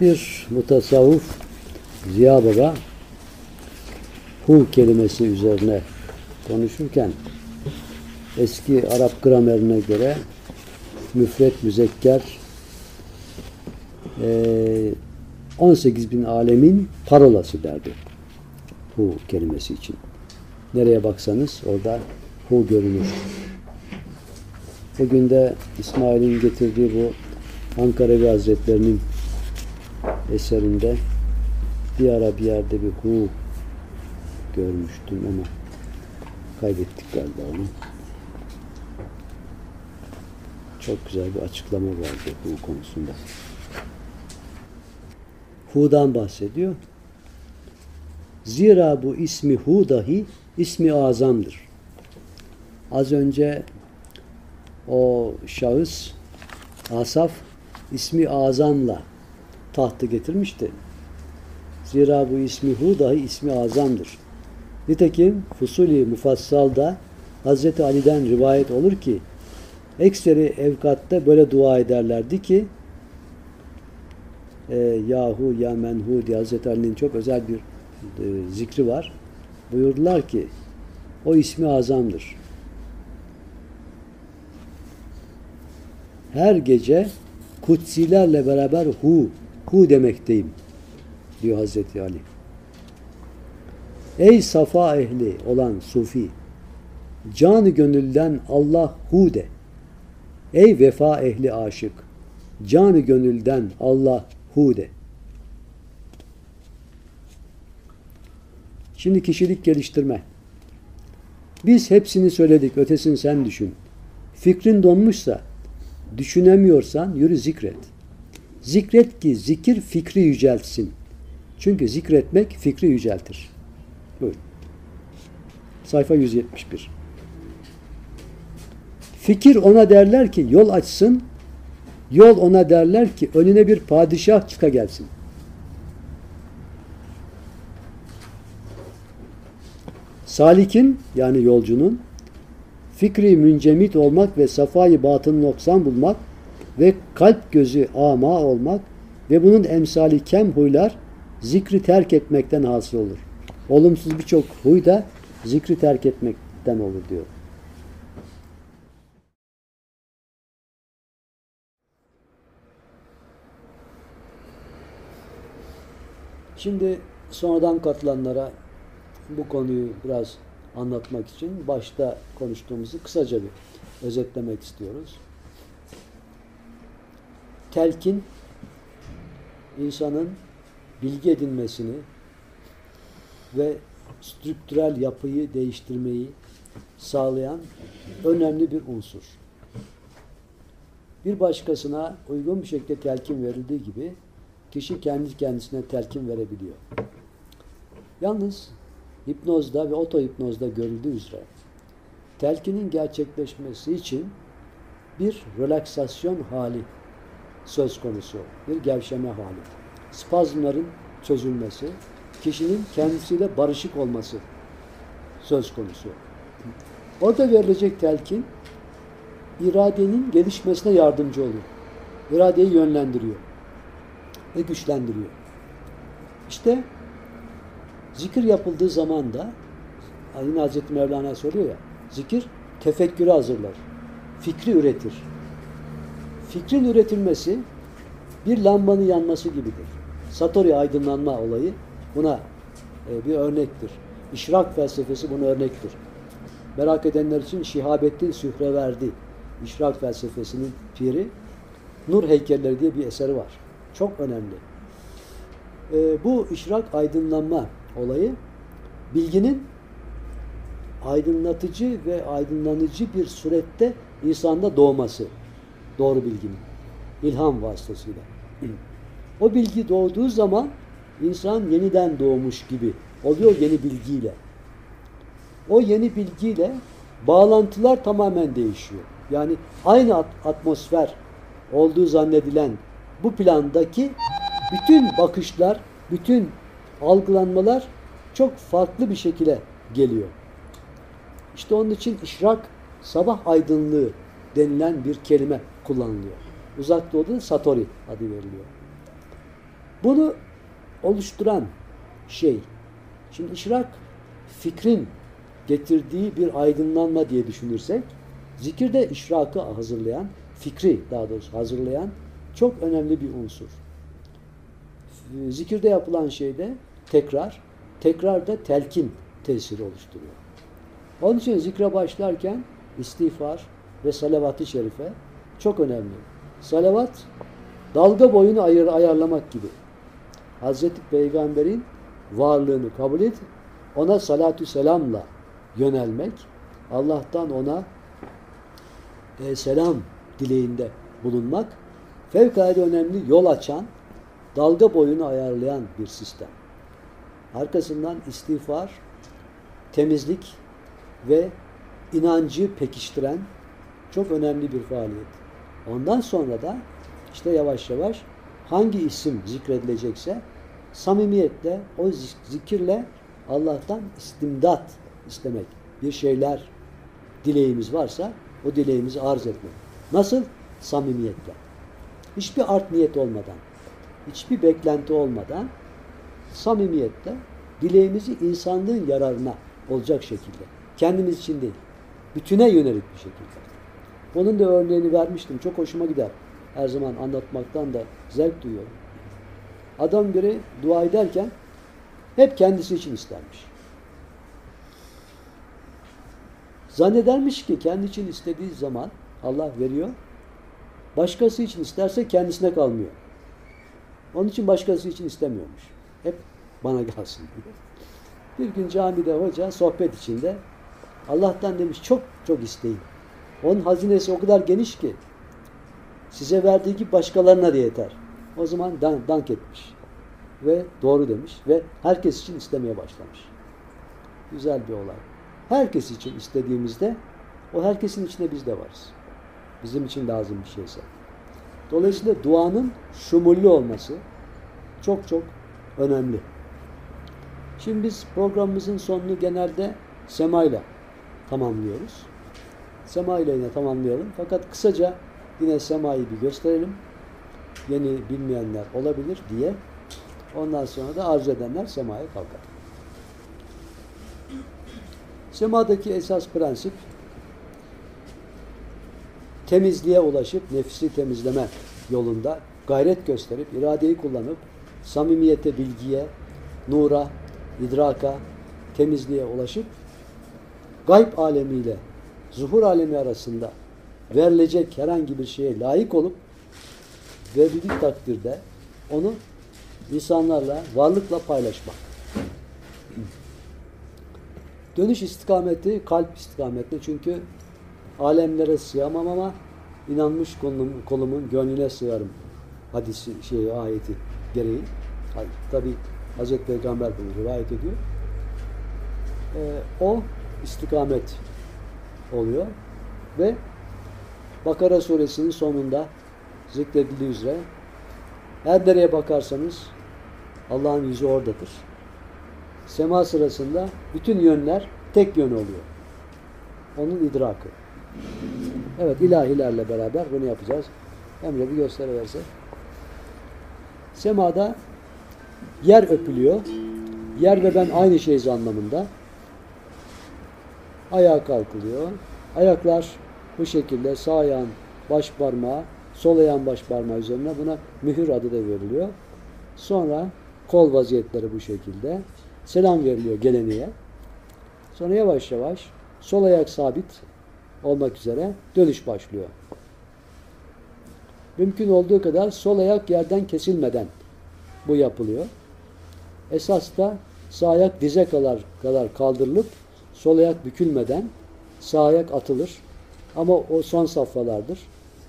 Bir mutasavvuf Ziya Baba hu kelimesi üzerine konuşurken eski Arap gramerine göre müfret müzekker e, 18 bin alemin parolası derdi. Hu kelimesi için. Nereye baksanız orada hu görünür. Bugün de İsmail'in getirdiği bu Ankara Hazretlerinin eserinde bir ara bir yerde bir hu görmüştüm ama kaybettik galiba onu. Çok güzel bir açıklama vardı hu konusunda. Hu'dan bahsediyor. Zira bu ismi Hu dahi ismi azamdır. Az önce o şahıs Asaf ismi azamla tahtı getirmişti. Zira bu ismi Hu dahi ismi azamdır. Nitekim Fusuli Mufassal'da Hz. Ali'den rivayet olur ki ekseri evkatta böyle dua ederlerdi ki e, Yahu ya menhu diye Hz. Ali'nin çok özel bir e, zikri var. Buyurdular ki o ismi azamdır. Her gece kutsilerle beraber hu, hu demekteyim diyor Hazreti Ali. Ey safa ehli olan sufi, canı gönülden Allah hu de. Ey vefa ehli aşık, canı gönülden Allah hu de. Şimdi kişilik geliştirme. Biz hepsini söyledik, ötesini sen düşün. Fikrin donmuşsa, düşünemiyorsan yürü zikret. Zikret ki zikir fikri yüceltsin. Çünkü zikretmek fikri yüceltir. Buyurun. Sayfa 171. Fikir ona derler ki yol açsın, yol ona derler ki önüne bir padişah çıka gelsin. Salikin yani yolcunun fikri müncemit olmak ve safayı batın noksan bulmak ve kalp gözü ama olmak ve bunun emsali kem huylar zikri terk etmekten hasıl olur. Olumsuz birçok huy da zikri terk etmekten olur diyor. Şimdi sonradan katılanlara bu konuyu biraz anlatmak için başta konuştuğumuzu kısaca bir özetlemek istiyoruz. Telkin insanın bilgi edinmesini ve strüktürel yapıyı değiştirmeyi sağlayan önemli bir unsur. Bir başkasına uygun bir şekilde telkin verildiği gibi kişi kendi kendisine telkin verebiliyor. Yalnız hipnozda ve otohipnozda görüldüğü üzere telkinin gerçekleşmesi için bir relaksasyon hali söz konusu, bir gevşeme hali. Spazmların çözülmesi, kişinin kendisiyle barışık olması söz konusu. Orada verilecek telkin iradenin gelişmesine yardımcı oluyor. İradeyi yönlendiriyor ve güçlendiriyor. İşte zikir yapıldığı zaman da yine Hazreti Mevlana soruyor ya zikir tefekkürü hazırlar. Fikri üretir. Fikrin üretilmesi bir lambanın yanması gibidir. Satori aydınlanma olayı buna e, bir örnektir. İşrak felsefesi buna örnektir. Merak edenler için Şihabettin Sühreverdi İşrak felsefesinin piri Nur heykelleri diye bir eseri var. Çok önemli. E, bu işrak aydınlanma olayı bilginin aydınlatıcı ve aydınlanıcı bir surette insanda doğması. Doğru bilginin. ilham vasıtasıyla. O bilgi doğduğu zaman insan yeniden doğmuş gibi oluyor yeni bilgiyle. O yeni bilgiyle bağlantılar tamamen değişiyor. Yani aynı atmosfer olduğu zannedilen bu plandaki bütün bakışlar, bütün algılanmalar çok farklı bir şekilde geliyor. İşte onun için işrak sabah aydınlığı denilen bir kelime kullanılıyor. Uzak doğuda Satori adı veriliyor. Bunu oluşturan şey, şimdi işrak fikrin getirdiği bir aydınlanma diye düşünürsek, zikirde işrakı hazırlayan, fikri daha doğrusu hazırlayan çok önemli bir unsur. Zikirde yapılan şeyde tekrar, tekrarda telkin tesiri oluşturuyor. Onun için zikre başlarken istiğfar ve salavat-ı şerife çok önemli. Salavat dalga boyunu ayır, ayarlamak gibi. Hazreti Peygamber'in varlığını kabul et, ona salatü selamla yönelmek, Allah'tan ona e, selam dileğinde bulunmak fevkalade önemli yol açan, dalga boyunu ayarlayan bir sistem. Arkasından istiğfar, temizlik ve inancı pekiştiren çok önemli bir faaliyet. Ondan sonra da işte yavaş yavaş hangi isim zikredilecekse samimiyetle o zikirle Allah'tan istimdat istemek. Bir şeyler dileğimiz varsa o dileğimizi arz etmek. Nasıl? Samimiyetle. Hiçbir art niyet olmadan, hiçbir beklenti olmadan samimiyetle dileğimizi insanlığın yararına olacak şekilde. Kendimiz için değil. Bütüne yönelik bir şekilde. Onun da örneğini vermiştim. Çok hoşuma gider. Her zaman anlatmaktan da zevk duyuyorum. Adam biri dua ederken hep kendisi için istermiş. Zannedermiş ki kendi için istediği zaman Allah veriyor. Başkası için isterse kendisine kalmıyor. Onun için başkası için istemiyormuş. Hep bana gelsin diyor. Bir gün camide hoca sohbet içinde Allah'tan demiş çok çok isteyin. Onun hazinesi o kadar geniş ki size verdiği gibi başkalarına da yeter. O zaman dank, dank etmiş. Ve doğru demiş. Ve herkes için istemeye başlamış. Güzel bir olay. Herkes için istediğimizde o herkesin içinde biz de varız. Bizim için lazım bir şeyse. Dolayısıyla duanın şumullü olması çok çok önemli. Şimdi biz programımızın sonunu genelde semayla tamamlıyoruz. Sema ile yine tamamlayalım. Fakat kısaca yine semayı bir gösterelim. Yeni bilmeyenler olabilir diye. Ondan sonra da arzu edenler semaya kalkar. Semadaki esas prensip temizliğe ulaşıp nefsi temizleme yolunda gayret gösterip iradeyi kullanıp samimiyete, bilgiye, nura, idraka, temizliğe ulaşıp gayb alemiyle zuhur alemi arasında verilecek herhangi bir şeye layık olup verildiği takdirde onu insanlarla, varlıkla paylaşmak. Dönüş istikameti kalp istikametine çünkü alemlere sığamam ama inanmış kolum, kolumun gönlüne sığarım hadisi şey ayeti gereği. Tabi Hazreti Peygamber bunu rivayet ediyor. Ee, o istikamet oluyor ve Bakara suresinin sonunda zikredildiği üzere her nereye bakarsanız Allah'ın yüzü oradadır. Sema sırasında bütün yönler tek yön oluyor. Onun idrakı. Evet ilahilerle beraber bunu yapacağız. Emre bir gösteriverse. Semada yer öpülüyor. Yer ve ben aynı şeyiz anlamında. Ayağa kalkılıyor. Ayaklar bu şekilde sağ ayağın baş parmağı, sol ayağın baş parmağı üzerine buna mühür adı da veriliyor. Sonra kol vaziyetleri bu şekilde. Selam veriliyor geleneğe. Sonra yavaş yavaş sol ayak sabit olmak üzere dönüş başlıyor. Mümkün olduğu kadar sol ayak yerden kesilmeden bu yapılıyor. Esas da sağ ayak dize kadar, kadar kaldırılıp sol ayak bükülmeden sağ ayak atılır. Ama o son safhalardır.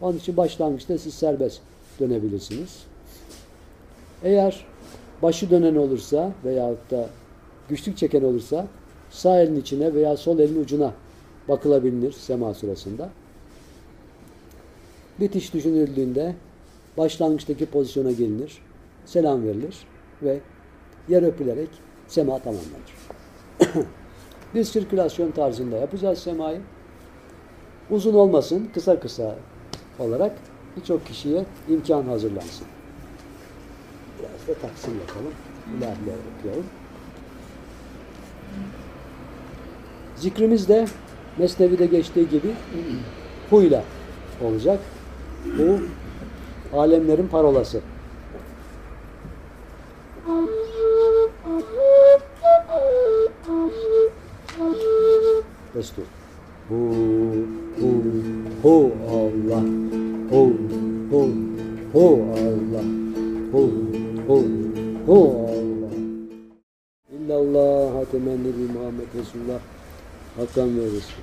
Onun için başlangıçta siz serbest dönebilirsiniz. Eğer başı dönen olursa veyahut da güçlük çeken olursa sağ elin içine veya sol elin ucuna bakılabilir sema sırasında. Bitiş düşünüldüğünde başlangıçtaki pozisyona gelinir, selam verilir ve yer öpülerek sema tamamlanır. Biz sirkülasyon tarzında yapacağız semayı. Uzun olmasın, kısa kısa olarak birçok kişiye imkan hazırlansın. Biraz ve taksim yapalım. İlahiler okuyalım. Zikrimiz de Mesnevi'de geçtiği gibi huyla olacak. Bu alemlerin parolası. Destur. Hu, hu, hu Allah. Hu, hu, hu Allah. Hu, hu, hu Allah. İllallah temenni bi Muhammed Resulullah. Hakan ve Resul.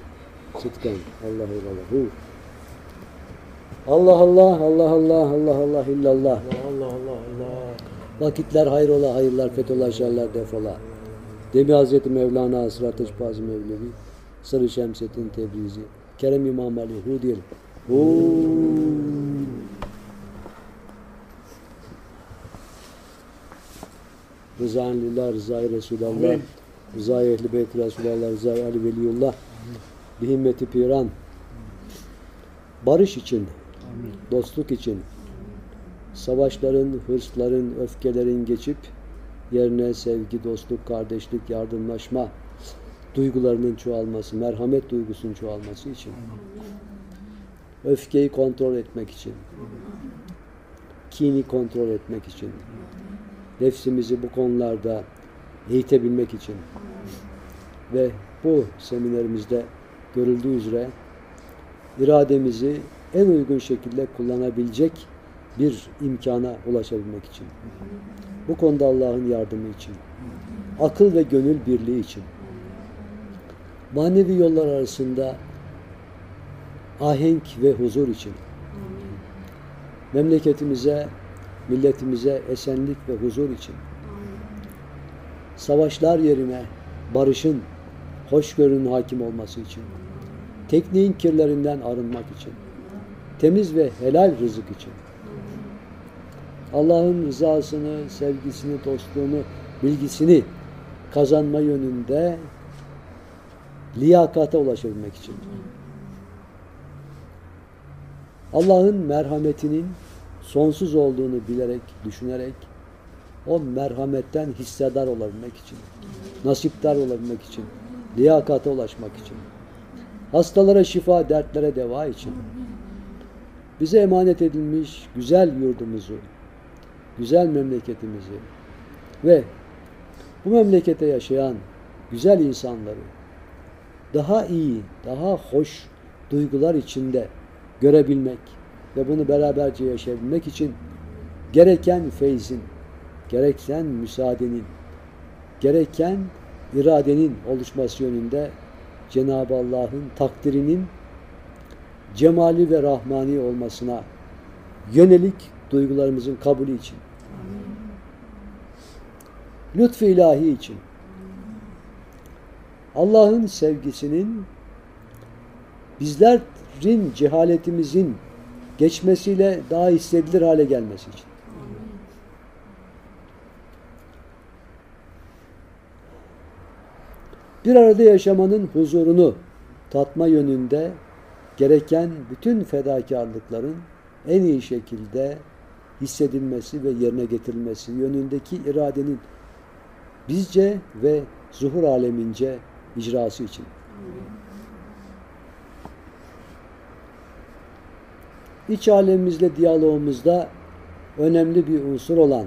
Sıdkan. Allah eyvallah. Hu. Allah Allah, Allah Allah, Allah Allah, illallah. Allah Allah Allah. Vakitler hayrola, hayırlar fethola, şerler defola. Demi Hazreti Mevlana Asır Ateşbazı Mevlevi, Sarı Şemsettin Tebrizi, Kerem İmam Ali, hu diyelim. Hu. Rızan lillah, rızayı Resulallah, Amin. rızayı Ehl-i Beyt Resulallah, rızayı Ali Veliyullah, bir himmeti piran, barış için, dostluk için, savaşların, hırsların, öfkelerin geçip yerine sevgi, dostluk, kardeşlik, yardımlaşma duygularının çoğalması, merhamet duygusunun çoğalması için, öfkeyi kontrol etmek için, kini kontrol etmek için, nefsimizi bu konularda eğitebilmek için. Ve bu seminerimizde görüldüğü üzere irademizi en uygun şekilde kullanabilecek bir imkana ulaşabilmek için. Bu konuda Allah'ın yardımı için. Akıl ve gönül birliği için. Manevi yollar arasında ahenk ve huzur için. Memleketimize, milletimize esenlik ve huzur için. Savaşlar yerine barışın, hoşgörünün hakim olması için. Tekniğin kirlerinden arınmak için. Temiz ve helal rızık için. Allah'ın rızasını, sevgisini, dostluğunu, bilgisini kazanma yönünde liyakata ulaşabilmek için. Allah'ın merhametinin sonsuz olduğunu bilerek, düşünerek o merhametten hissedar olabilmek için, nasipdar olabilmek için, liyakata ulaşmak için, hastalara şifa, dertlere deva için, bize emanet edilmiş güzel yurdumuzu, güzel memleketimizi ve bu memlekete yaşayan güzel insanları daha iyi, daha hoş duygular içinde görebilmek ve bunu beraberce yaşayabilmek için gereken feyzin, gereken müsaadenin, gereken iradenin oluşması yönünde Cenab-ı Allah'ın takdirinin cemali ve rahmani olmasına yönelik duygularımızın kabulü için. Lütfu ilahi için. Allah'ın sevgisinin bizlerin cehaletimizin geçmesiyle daha hissedilir hale gelmesi için. Bir arada yaşamanın huzurunu tatma yönünde gereken bütün fedakarlıkların en iyi şekilde hissedilmesi ve yerine getirilmesi yönündeki iradenin bizce ve zuhur alemince icrası için. İç alemimizle diyalogumuzda önemli bir unsur olan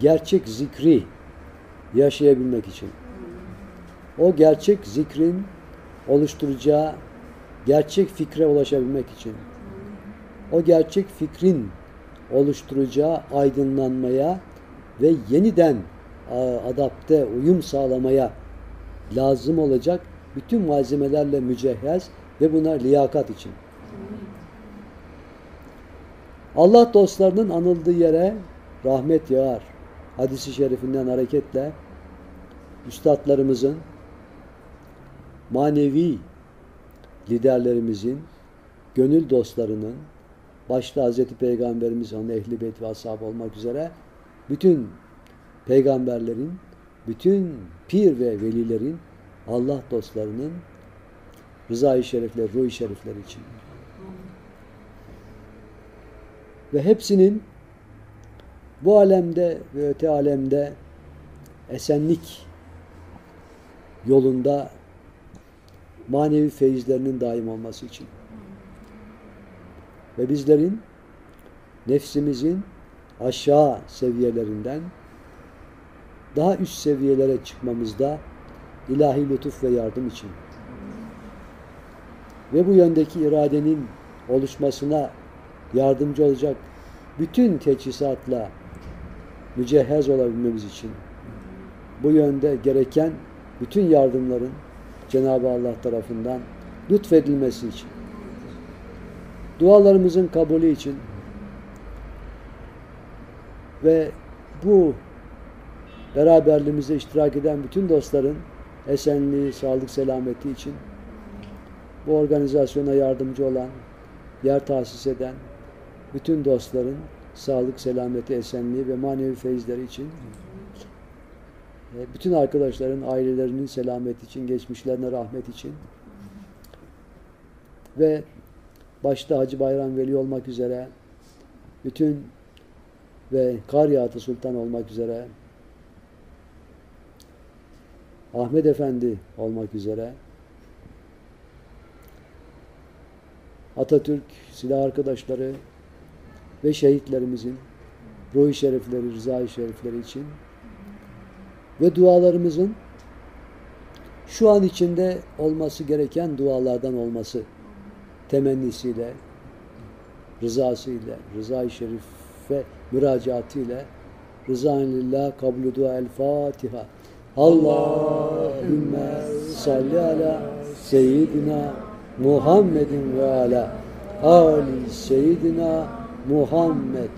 gerçek zikri yaşayabilmek için. O gerçek zikrin oluşturacağı gerçek fikre ulaşabilmek için. O gerçek fikrin oluşturacağı aydınlanmaya ve yeniden adapte, uyum sağlamaya lazım olacak bütün malzemelerle mücehhez ve bunlar liyakat için. Allah dostlarının anıldığı yere rahmet yağar. Hadisi şerifinden hareketle üstadlarımızın manevi liderlerimizin, gönül dostlarının, başta Hz. Peygamberimiz, onun ehli beyt ve ashab olmak üzere bütün peygamberlerin, bütün pir ve velilerin, Allah dostlarının rızayı şerifler, ruh şerifler için. Ve hepsinin bu alemde ve öte alemde esenlik yolunda manevi feyizlerinin daim olması için ve bizlerin nefsimizin aşağı seviyelerinden daha üst seviyelere çıkmamızda ilahi lütuf ve yardım için. Ve bu yöndeki iradenin oluşmasına yardımcı olacak bütün teçhizatla mücehhez olabilmemiz için bu yönde gereken bütün yardımların Cenab-ı Allah tarafından lütfedilmesi için dualarımızın kabulü için ve bu beraberliğimize iştirak eden bütün dostların esenliği, sağlık, selameti için bu organizasyona yardımcı olan, yer tahsis eden bütün dostların sağlık, selameti, esenliği ve manevi feyizleri için bütün arkadaşların ailelerinin selameti için, geçmişlerine rahmet için ve başta Hacı Bayram Veli olmak üzere bütün ve Karyatı Sultan olmak üzere Ahmet Efendi olmak üzere Atatürk, silah arkadaşları ve şehitlerimizin ruhi şerifleri, rızayı şerifleri için ve dualarımızın şu an içinde olması gereken dualardan olması temennisiyle, rızasıyla, rızayı şerife müracaatıyla rızan lillah kablu dua el Fatiha. Allahümme salli ala seyyidina Muhammedin ve ala ali seyyidina Muhammed.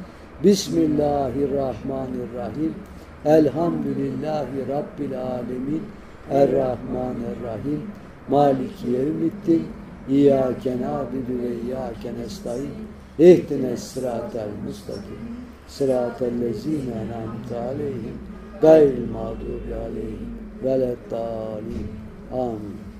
Bismillahirrahmanirrahim. Elhamdülillahi Rabbil alemin. Errahmanirrahim. Maliki yevmiddin. İyyâke nâbidu ve iyyâke nestaîn. İhdine sıratel mustakim. Sıratel lezîne en'amte aleyhim. Gayril mağdubi aleyhim. Veleddâlin. Amin.